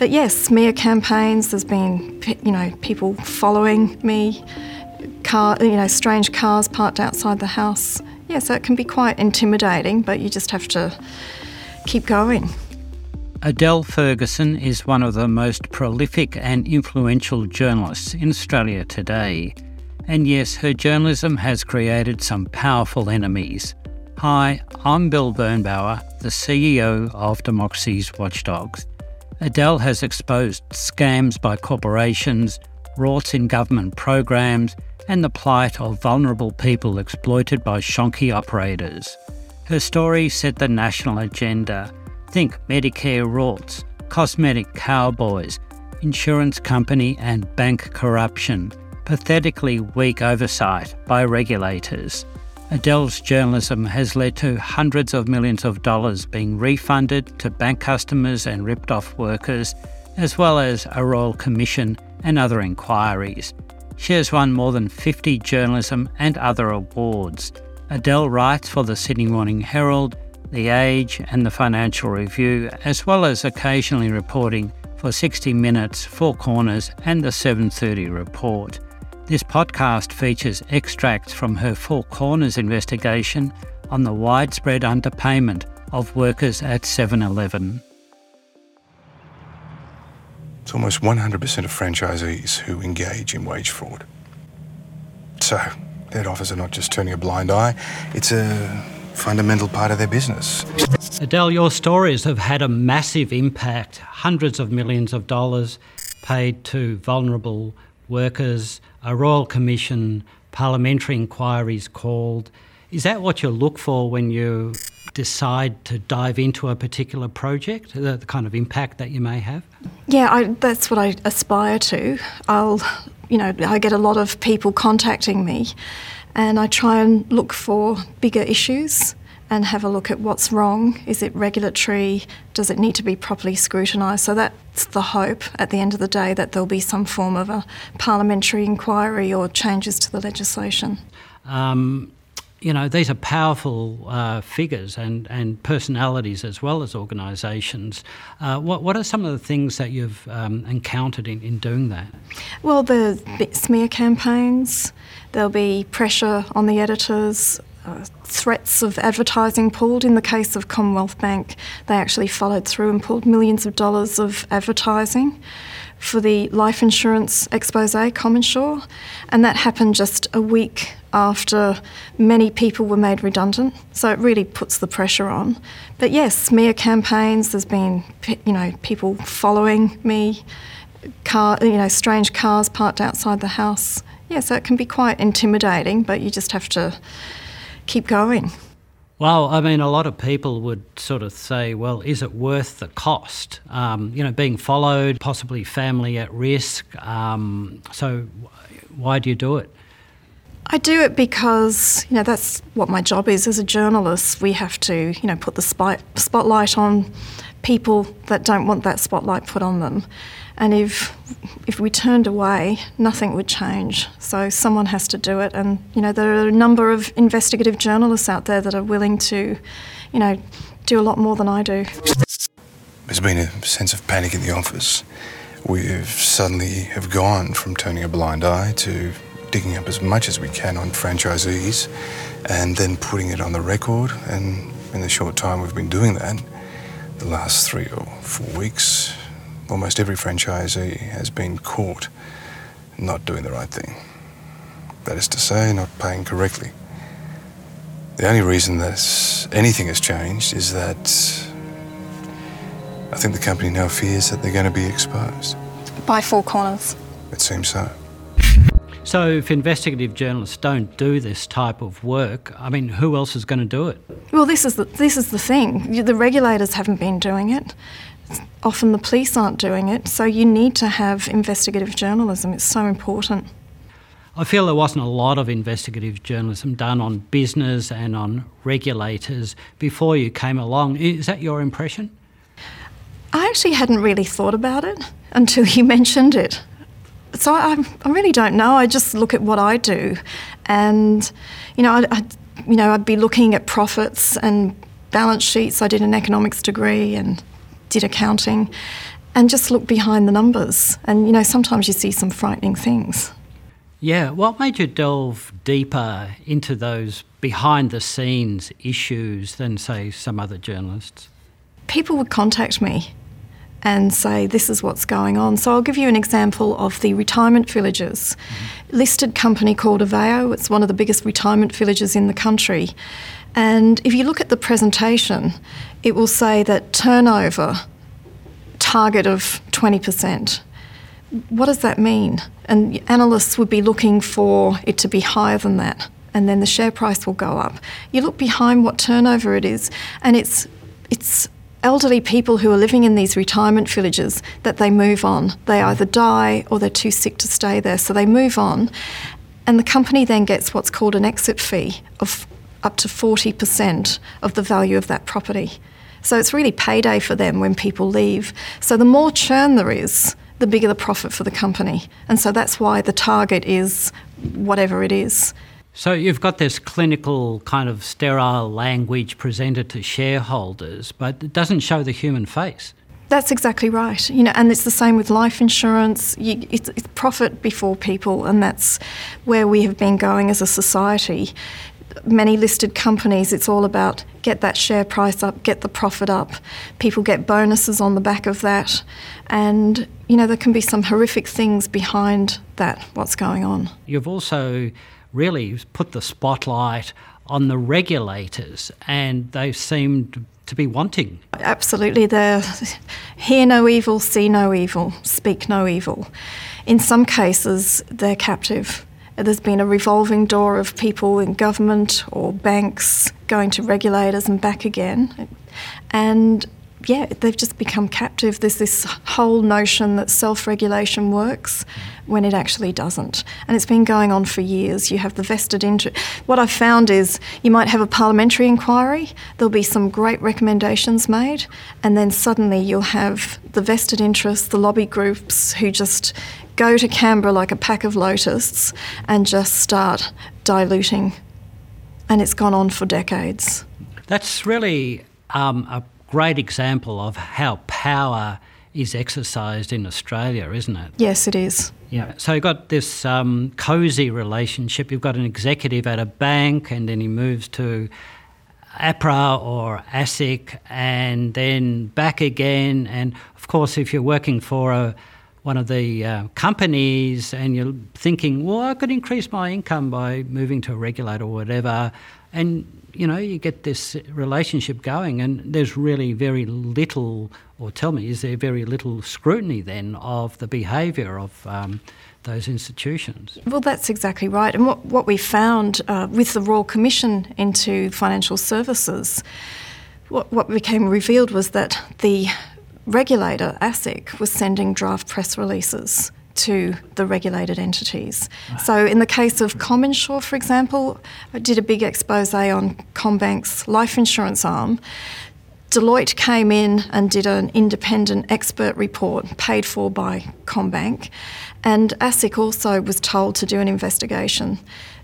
But yes, smear campaigns. There's been you know people following me, car you know strange cars parked outside the house. Yeah, so it can be quite intimidating, but you just have to keep going. Adele Ferguson is one of the most prolific and influential journalists in Australia today. And yes, her journalism has created some powerful enemies. Hi, I'm Bill Birnbauer, the CEO of Democracy's Watchdogs. Adele has exposed scams by corporations, rorts in government programs, and the plight of vulnerable people exploited by shonky operators. Her story set the national agenda Think Medicare rorts, cosmetic cowboys, insurance company and bank corruption, pathetically weak oversight by regulators. Adele's journalism has led to hundreds of millions of dollars being refunded to bank customers and ripped off workers, as well as a Royal Commission and other inquiries. She has won more than 50 journalism and other awards. Adele writes for the Sydney Morning Herald the Age, and the Financial Review, as well as occasionally reporting for 60 Minutes, Four Corners, and the 7:30 Report. This podcast features extracts from her Four Corners investigation on the widespread underpayment of workers at 7-Eleven. It's almost 100% of franchisees who engage in wage fraud. So, their office are not just turning a blind eye, it's a fundamental part of their business. Adele, your stories have had a massive impact, hundreds of millions of dollars paid to vulnerable workers, a royal commission, parliamentary inquiries called. Is that what you look for when you decide to dive into a particular project, the, the kind of impact that you may have? Yeah, I, that's what I aspire to. I'll, you know, I get a lot of people contacting me and I try and look for bigger issues and have a look at what's wrong. Is it regulatory? Does it need to be properly scrutinised? So that's the hope at the end of the day that there'll be some form of a parliamentary inquiry or changes to the legislation. Um, you know, these are powerful uh, figures and, and personalities as well as organisations. Uh, what, what are some of the things that you've um, encountered in, in doing that? Well, the smear campaigns, there'll be pressure on the editors, uh, threats of advertising pulled. In the case of Commonwealth Bank, they actually followed through and pulled millions of dollars of advertising for the life insurance expose, CommInsure, and that happened just a week after many people were made redundant. So it really puts the pressure on. But yes, smear campaigns. There's been you know people following me, car you know strange cars parked outside the house. Yeah, so it can be quite intimidating, but you just have to keep going. Well, I mean, a lot of people would sort of say, well, is it worth the cost? Um, you know, being followed, possibly family at risk. Um, so, why do you do it? I do it because you know that's what my job is as a journalist. We have to you know put the spot, spotlight on people that don't want that spotlight put on them, and if if we turned away, nothing would change. So someone has to do it, and you know there are a number of investigative journalists out there that are willing to, you know, do a lot more than I do. There's been a sense of panic in the office. We've suddenly have gone from turning a blind eye to digging up as much as we can on franchisees and then putting it on the record. And in the short time we've been doing that, the last three or four weeks, almost every franchisee has been caught not doing the right thing. That is to say, not paying correctly. The only reason that anything has changed is that I think the company now fears that they're going to be exposed. By Four Corners. It seems so. So, if investigative journalists don't do this type of work, I mean, who else is going to do it? Well, this is the, this is the thing. The regulators haven't been doing it. Often the police aren't doing it. So, you need to have investigative journalism. It's so important. I feel there wasn't a lot of investigative journalism done on business and on regulators before you came along. Is that your impression? I actually hadn't really thought about it until you mentioned it so I, I really don't know. I just look at what I do, and you know, I, I, you know, I'd be looking at profits and balance sheets. I did an economics degree, and did accounting, and just look behind the numbers. And you know, sometimes you see some frightening things. Yeah, what made you delve deeper into those behind the scenes issues than, say, some other journalists? People would contact me and say, This is what's going on. So I'll give you an example of the retirement villages. Mm-hmm. Listed company called Aveo, it's one of the biggest retirement villages in the country. And if you look at the presentation, it will say that turnover target of 20%. What does that mean? And analysts would be looking for it to be higher than that, and then the share price will go up. You look behind what turnover it is, and it's it's elderly people who are living in these retirement villages that they move on. They either die or they're too sick to stay there, so they move on. And the company then gets what's called an exit fee of up to 40% of the value of that property. So it's really payday for them when people leave. So the more churn there is, the bigger the profit for the company. And so that's why the target is whatever it is. So you've got this clinical kind of sterile language presented to shareholders, but it doesn't show the human face. That's exactly right. You know, and it's the same with life insurance. You, it's, it's profit before people, and that's where we have been going as a society many listed companies, it's all about get that share price up, get the profit up. People get bonuses on the back of that. And, you know, there can be some horrific things behind that, what's going on. You've also really put the spotlight on the regulators, and they seemed to be wanting. Absolutely. They're hear no evil, see no evil, speak no evil. In some cases, they're captive there's been a revolving door of people in government or banks going to regulators and back again. And yeah, they've just become captive. There's this whole notion that self regulation works when it actually doesn't. And it's been going on for years. You have the vested interest. What I've found is you might have a parliamentary inquiry, there'll be some great recommendations made, and then suddenly you'll have the vested interests, the lobby groups who just go to Canberra like a pack of locusts and just start diluting. And it's gone on for decades. That's really um, a great example of how power is exercised in Australia, isn't it? Yes, it is. Yeah. So you've got this um, cosy relationship. You've got an executive at a bank, and then he moves to APRA or ASIC, and then back again. And of course, if you're working for a one of the uh, companies and you're thinking, well, I could increase my income by moving to a regulator or whatever, and you know, you get this relationship going, and there's really very little, or tell me, is there very little scrutiny then of the behaviour of um, those institutions? Well, that's exactly right. And what, what we found uh, with the Royal Commission into financial services, what, what became revealed was that the regulator, ASIC, was sending draft press releases to the regulated entities. So, in the case of CommInsure, for example, I did a big expose on CommBank's life insurance arm. Deloitte came in and did an independent expert report paid for by CommBank, and ASIC also was told to do an investigation.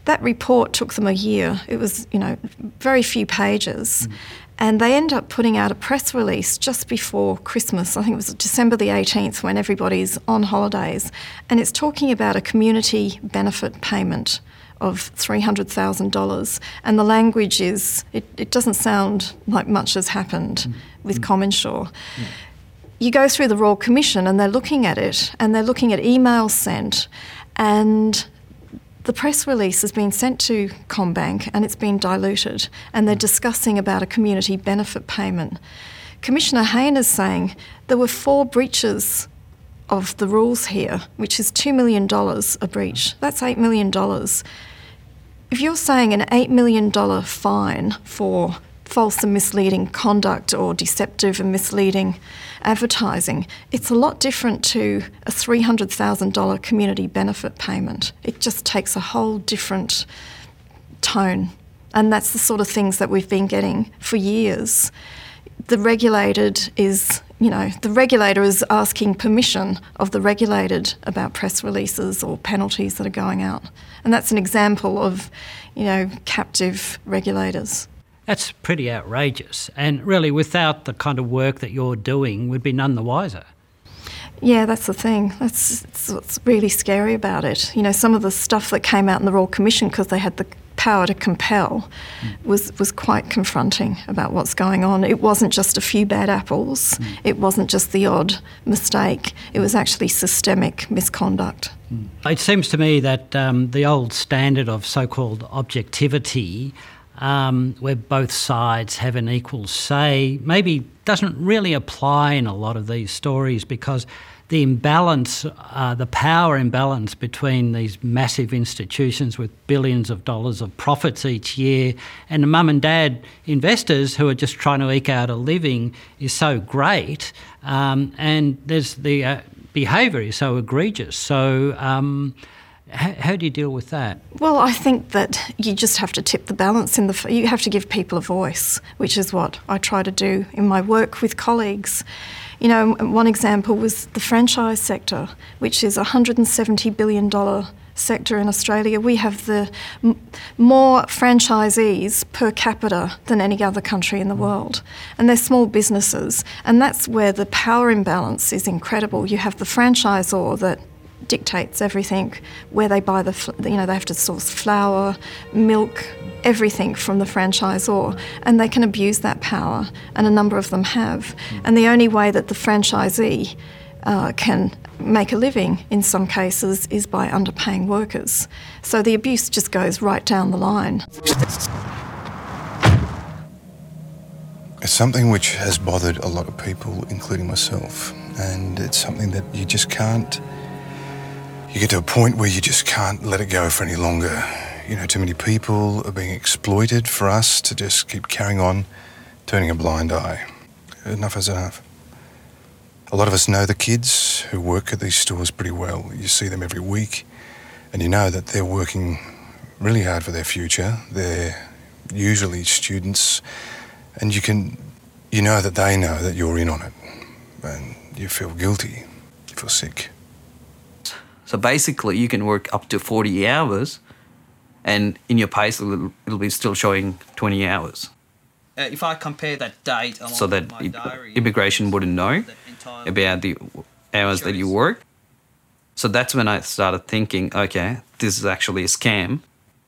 That report took them a year. It was, you know, very few pages. Mm. And they end up putting out a press release just before Christmas. I think it was December the 18th when everybody's on holidays. And it's talking about a community benefit payment of $300,000. And the language is, it, it, doesn't sound like much has happened mm. with mm. CommInsure. You go through the Royal Commission and they're looking at it and they're looking at emails sent and the press release has been sent to CommBank and it's been diluted, and they're discussing about a community benefit payment. Commissioner Hayne is saying there were four breaches of the rules here, which is $2 million a breach. That's $8 million. If you're saying an $8 million fine for false and misleading conduct or deceptive and misleading advertising, it's a lot different to a $300,000 community benefit payment. It just takes a whole different tone. And that's the sort of things that we've been getting for years. The regulated is, you know, the regulator is asking permission of the regulated about press releases or penalties that are going out. And that's an example of, you know, captive regulators. That's pretty outrageous. And really, without the kind of work that you're doing, we'd be none the wiser. Yeah, that's the thing. That's, that's what's really scary about it. You know, some of the stuff that came out in the Royal Commission because they had the power to compel mm. was was quite confronting about what's going on. It wasn't just a few bad apples. Mm. It wasn't just the odd mistake. It was actually systemic misconduct. Mm. It seems to me that um, the old standard of so-called objectivity um, where both sides have an equal say, maybe doesn't really apply in a lot of these stories because the imbalance, uh, the power imbalance between these massive institutions with billions of dollars of profits each year and the mum and dad investors who are just trying to eke out a living is so great. Um, and there's the uh, behaviour is so egregious. So, um, how, how, do you deal with that? Well, I think that you just have to tip the balance in the. You have to give people a voice, which is what I try to do in my work with colleagues. You know, one example was the franchise sector, which is a $170 billion sector in Australia. We have the m- more franchisees per capita than any other country in the world, and they're small businesses, and that's where the power imbalance is incredible. You have the franchisor that dictates everything where they buy the you know they have to source flour milk everything from the franchisor and they can abuse that power and a number of them have. And the only way that the franchisee uh, can make a living in some cases is by underpaying workers. So the abuse just goes right down the line. It's something which has bothered a lot of people including myself. And it's something that you just can't you get to a point where you just can't let it go for any longer. You know, too many people are being exploited for us to just keep carrying on, turning a blind eye. Enough is enough. A lot of us know the kids who work at these stores pretty well. You see them every week, and you know that they're working really hard for their future. They're usually students, and you can, you know that they know that you're in on it, and you feel guilty, you feel sick. So basically, you can work up to 40 hours, and in your pay it'll, it'll be still showing 20 hours. Uh, if I compare that date so that it, diary, immigration wouldn't know about the hours that you work. So that's when I started thinking, okay, this is actually a scam.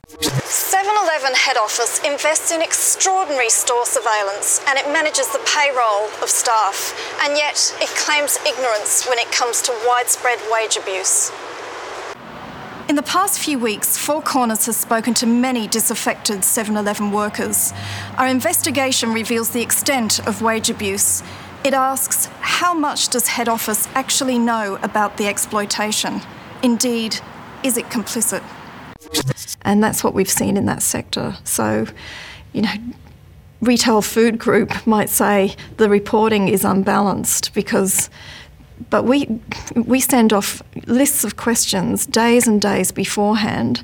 7 Eleven head office invests in extraordinary store surveillance and it manages the payroll of staff, and yet it claims ignorance when it comes to widespread wage abuse. In the past few weeks, Four Corners has spoken to many disaffected 7 Eleven workers. Our investigation reveals the extent of wage abuse. It asks how much does head office actually know about the exploitation? Indeed, is it complicit? And that's what we've seen in that sector. So, you know, retail food group might say the reporting is unbalanced because but we we send off lists of questions days and days beforehand.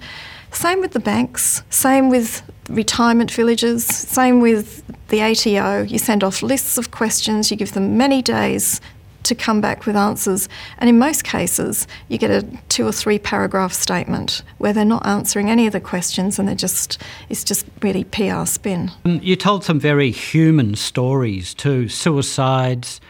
Same with the banks, same with retirement villages, same with the ATO. You send off lists of questions, you give them many days to come back with answers. And in most cases, you get a two or three paragraph statement where they're not answering any of the questions and they're just, it's just really PR spin. Um, you told some very human stories too suicides,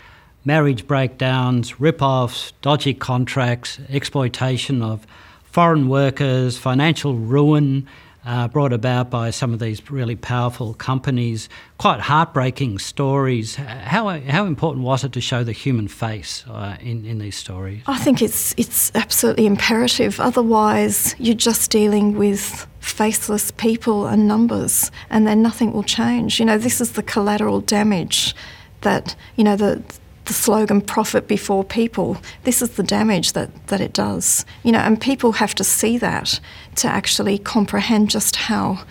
marriage breakdowns, rip-offs, dodgy contracts, exploitation of foreign workers, financial ruin uh, brought about by some of these really powerful companies. Quite heartbreaking stories. How, how important was it to show the human face uh, in, in these stories? I think it's, it's absolutely imperative. Otherwise, you're just dealing with faceless people and numbers, and then nothing will change. You know, this is the collateral damage that, you know, the the slogan profit before people this is the damage that, that it does you know and people have to see that to actually comprehend just how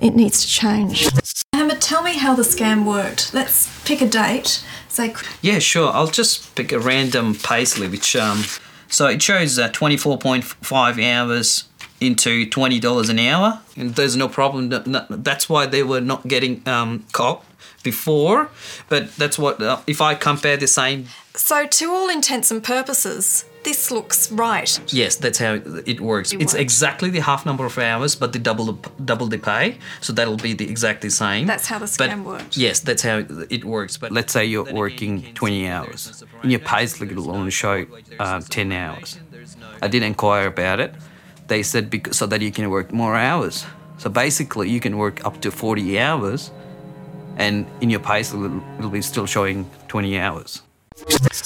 it needs to change. Hamid, tell me how the scam worked. Let's pick a date. Say yeah sure. I'll just pick a random paisley which um so it shows uh, 24.5 hours into $20 an hour and there's no problem that's why they were not getting um, caught before, but that's what uh, if I compare the same So, to all intents and purposes, this looks right. Yes, that's how it works. It it's works. exactly the half number of hours, but the double the, double the pay. So that'll be the exactly same. That's how the But scam works. Yes, that's how it works. But Let's say you're working 20 hours. and your payslip, it'll only show uh, 10 hours. I did inquire about it. They said because, so that you can work more hours. So basically, you can work up to 40 hours, and in your payslip, it'll, it'll be still showing 20 hours.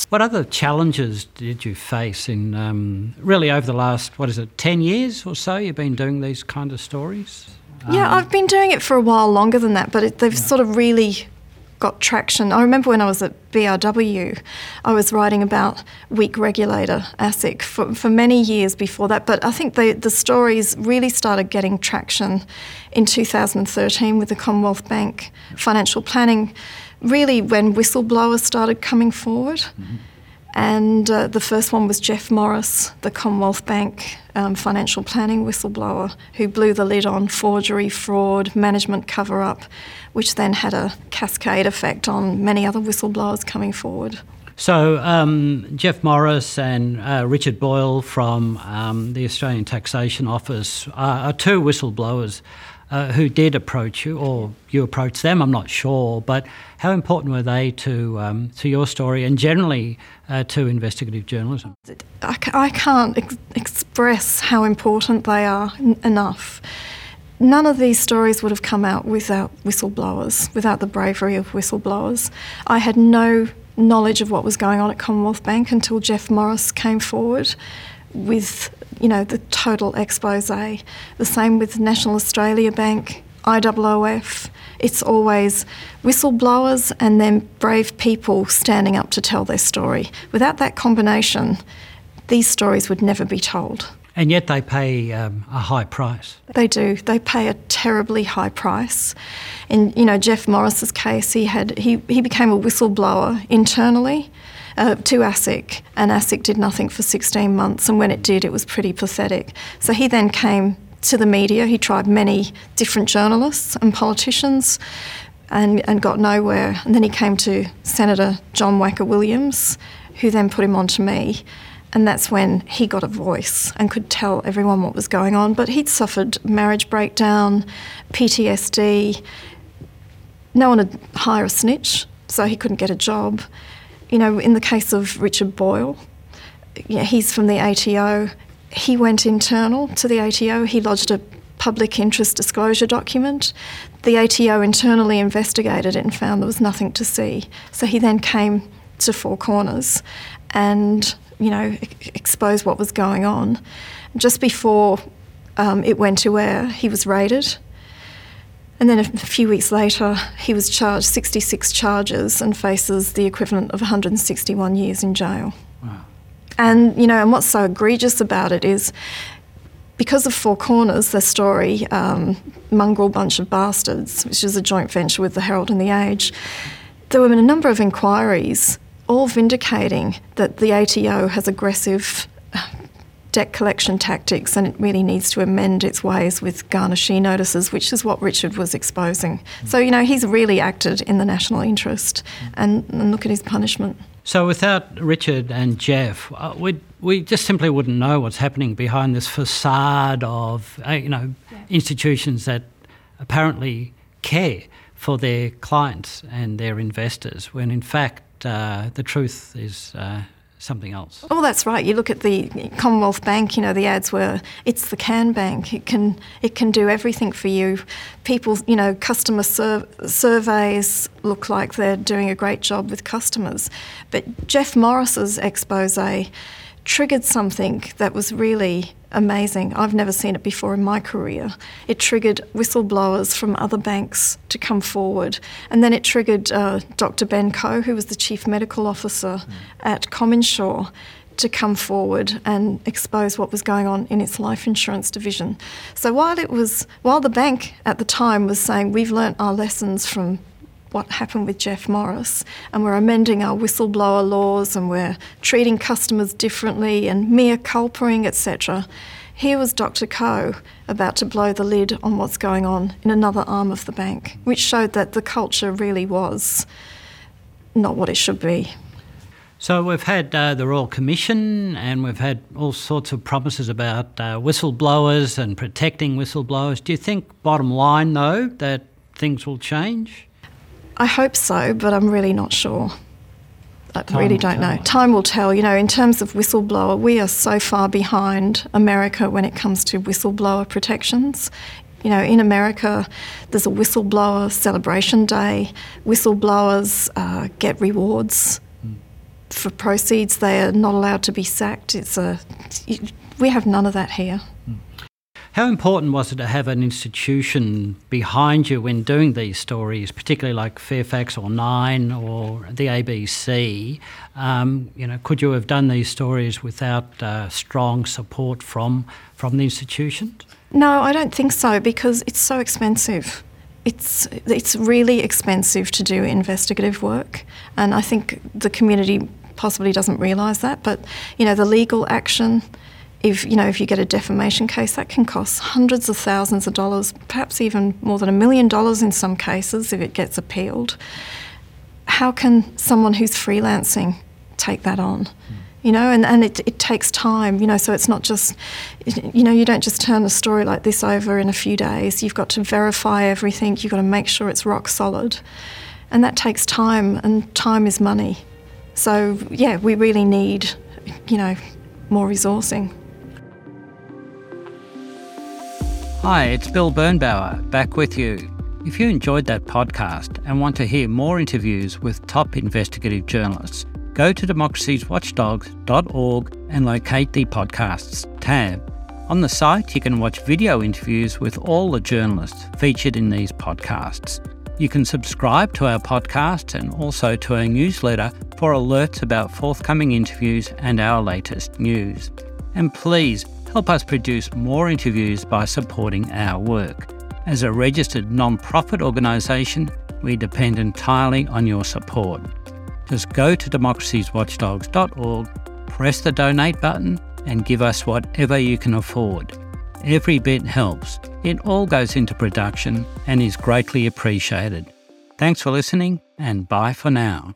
What other challenges did you face in um, really over the last, what is it, 10 years or so? You've been doing these kind of stories? Yeah, I've been doing it for a while longer than that, but it, they've sort of really got traction. I remember when I was at BRW, I was writing about weak regulator ASIC for, for many years before that, but I think the, the stories really started getting traction in 2013 with the Commonwealth Bank financial planning, really when whistleblowers started coming forward. And uh, the first one was Jeff Morris, the Commonwealth Bank um, financial planning whistleblower, who blew the lid on forgery, fraud, management cover up, which then had a cascade effect on many other whistleblowers coming forward. So, um, Jeff Morris and uh, Richard Boyle from um, the Australian Taxation Office are, are two whistleblowers uh, who did approach you, or you approached them, I'm not sure. But how important were they to, um, to your story and generally uh, to investigative journalism? I, I can't ex- express how important they are n- enough. None of these stories would have come out without whistleblowers, without the bravery of whistleblowers. I had no knowledge of what was going on at Commonwealth Bank until Jeff Morris came forward with, you know, the total expose. The same with National Australia Bank, IOOF. It's always whistleblowers and then brave people standing up to tell their story. Without that combination, these stories would never be told. And yet they pay um, a high price. They do. They pay a terribly high price. In you know Jeff Morris's case, he had he, he became a whistleblower internally uh, to ASIC, and ASIC did nothing for 16 months. And when it did, it was pretty pathetic. So he then came to the media. He tried many different journalists and politicians. And, and got nowhere. And then he came to Senator John Wacka Williams, who then put him on to me. And that's when he got a voice and could tell everyone what was going on. But he'd suffered marriage breakdown, PTSD. No one would hire a snitch, so he couldn't get a job. You know, in the case of Richard Boyle, yeah, he's from the ATO. He went internal to the ATO. He lodged a public interest disclosure document. The ATO internally investigated it and found there was nothing to see. So he then came to Four Corners and, you know, expose what was going on. Just before um, it went to air, he was raided. And then a few weeks later, he was charged 66 charges and faces the equivalent of 161 years in jail. Wow. And, you know, and what's so egregious about it is because of Four Corners, the story, um, Mongrel Bunch of Bastards, which is a joint venture with the Herald and the Age, there were a number of inquiries, all vindicating that the ATO has aggressive uh, debt collection tactics and it really needs to amend its ways with garnishee notices, which is what Richard was exposing. So, you know, he's really acted in the national interest and, and look at his punishment. So without Richard and Jeff, uh, we we just simply wouldn't know what's happening behind this facade of uh, you know institutions that apparently care for their clients and their investors, when in fact uh, the truth is uh, something else. Oh, that's right. You look at the Commonwealth Bank. You know, the ads were, "It's the Can Bank. It can, it can do everything for you." People, you know, customer sur- surveys look like they're doing a great job with customers, but Jeff Morris's expose triggered something that was really amazing. I've never seen it before in my career. It triggered whistleblowers from other banks to come forward. And then it triggered uh, Dr. Ben Koh, who was the Chief Medical Officer at CommInsure, to come forward and expose what was going on in its life insurance division. So while it was while the bank at the time was saying we've learnt our lessons from what happened with Jeff Morris, and we're amending our whistleblower laws, and we're treating customers differently, and mere culping, etc. Here was Dr. Koh about to blow the lid on what's going on in another arm of the bank, which showed that the culture really was not what it should be. So we've had uh, the Royal Commission and we've had all sorts of promises about uh, whistleblowers and protecting whistleblowers. Do you think, bottom line though, that things will change? I hope so, but I'm really not sure. I Time really don't know. Time will tell. You know, in terms of whistleblower, we are so far behind America when it comes to whistleblower protections. You know, in America, there's a whistleblower celebration day. Whistleblowers uh, get rewards for proceeds. They are not allowed to be sacked. It's a we have none of that here. How important was it to have an institution behind you when doing these stories, particularly like Fairfax or Nine or the ABC? Um, you know, could you have done these stories without uh, strong support from from the institutions? No, I don't think so because it's so expensive. It's it's really expensive to do investigative work, and I think the community possibly doesn't realise that. But you know, the legal action, if you know, if you get a defamation case, that can cost hundreds of thousands of dollars, perhaps even more than a million dollars in some cases if it gets appealed. How can someone who's freelancing take that on? Hmm. you know, and, and it, it takes time, you know, so it's not just, you know, you don't just turn a story like this over in a few days. You've got to verify everything, you've got to make sure it's rock solid. And that takes time, and time is money. So, yeah, we really need, you know, more resourcing. Hi, it's Bill Birnbauer back with you. If you enjoyed that podcast and want to hear more interviews with top investigative journalists, go to democracieswatchdogs.org and locate the podcasts tab. On the site, you can watch video interviews with all the journalists featured in these podcasts. You can subscribe to our podcast and also to our newsletter for alerts about forthcoming interviews and our latest news. And please help us produce more interviews by supporting our work. As a registered non-profit organisation, we depend entirely on your support. Just go to democracieswatchdogs.org, press the donate button, and give us whatever you can afford. Every bit helps. It all goes into production and is greatly appreciated. Thanks for listening, and bye for now.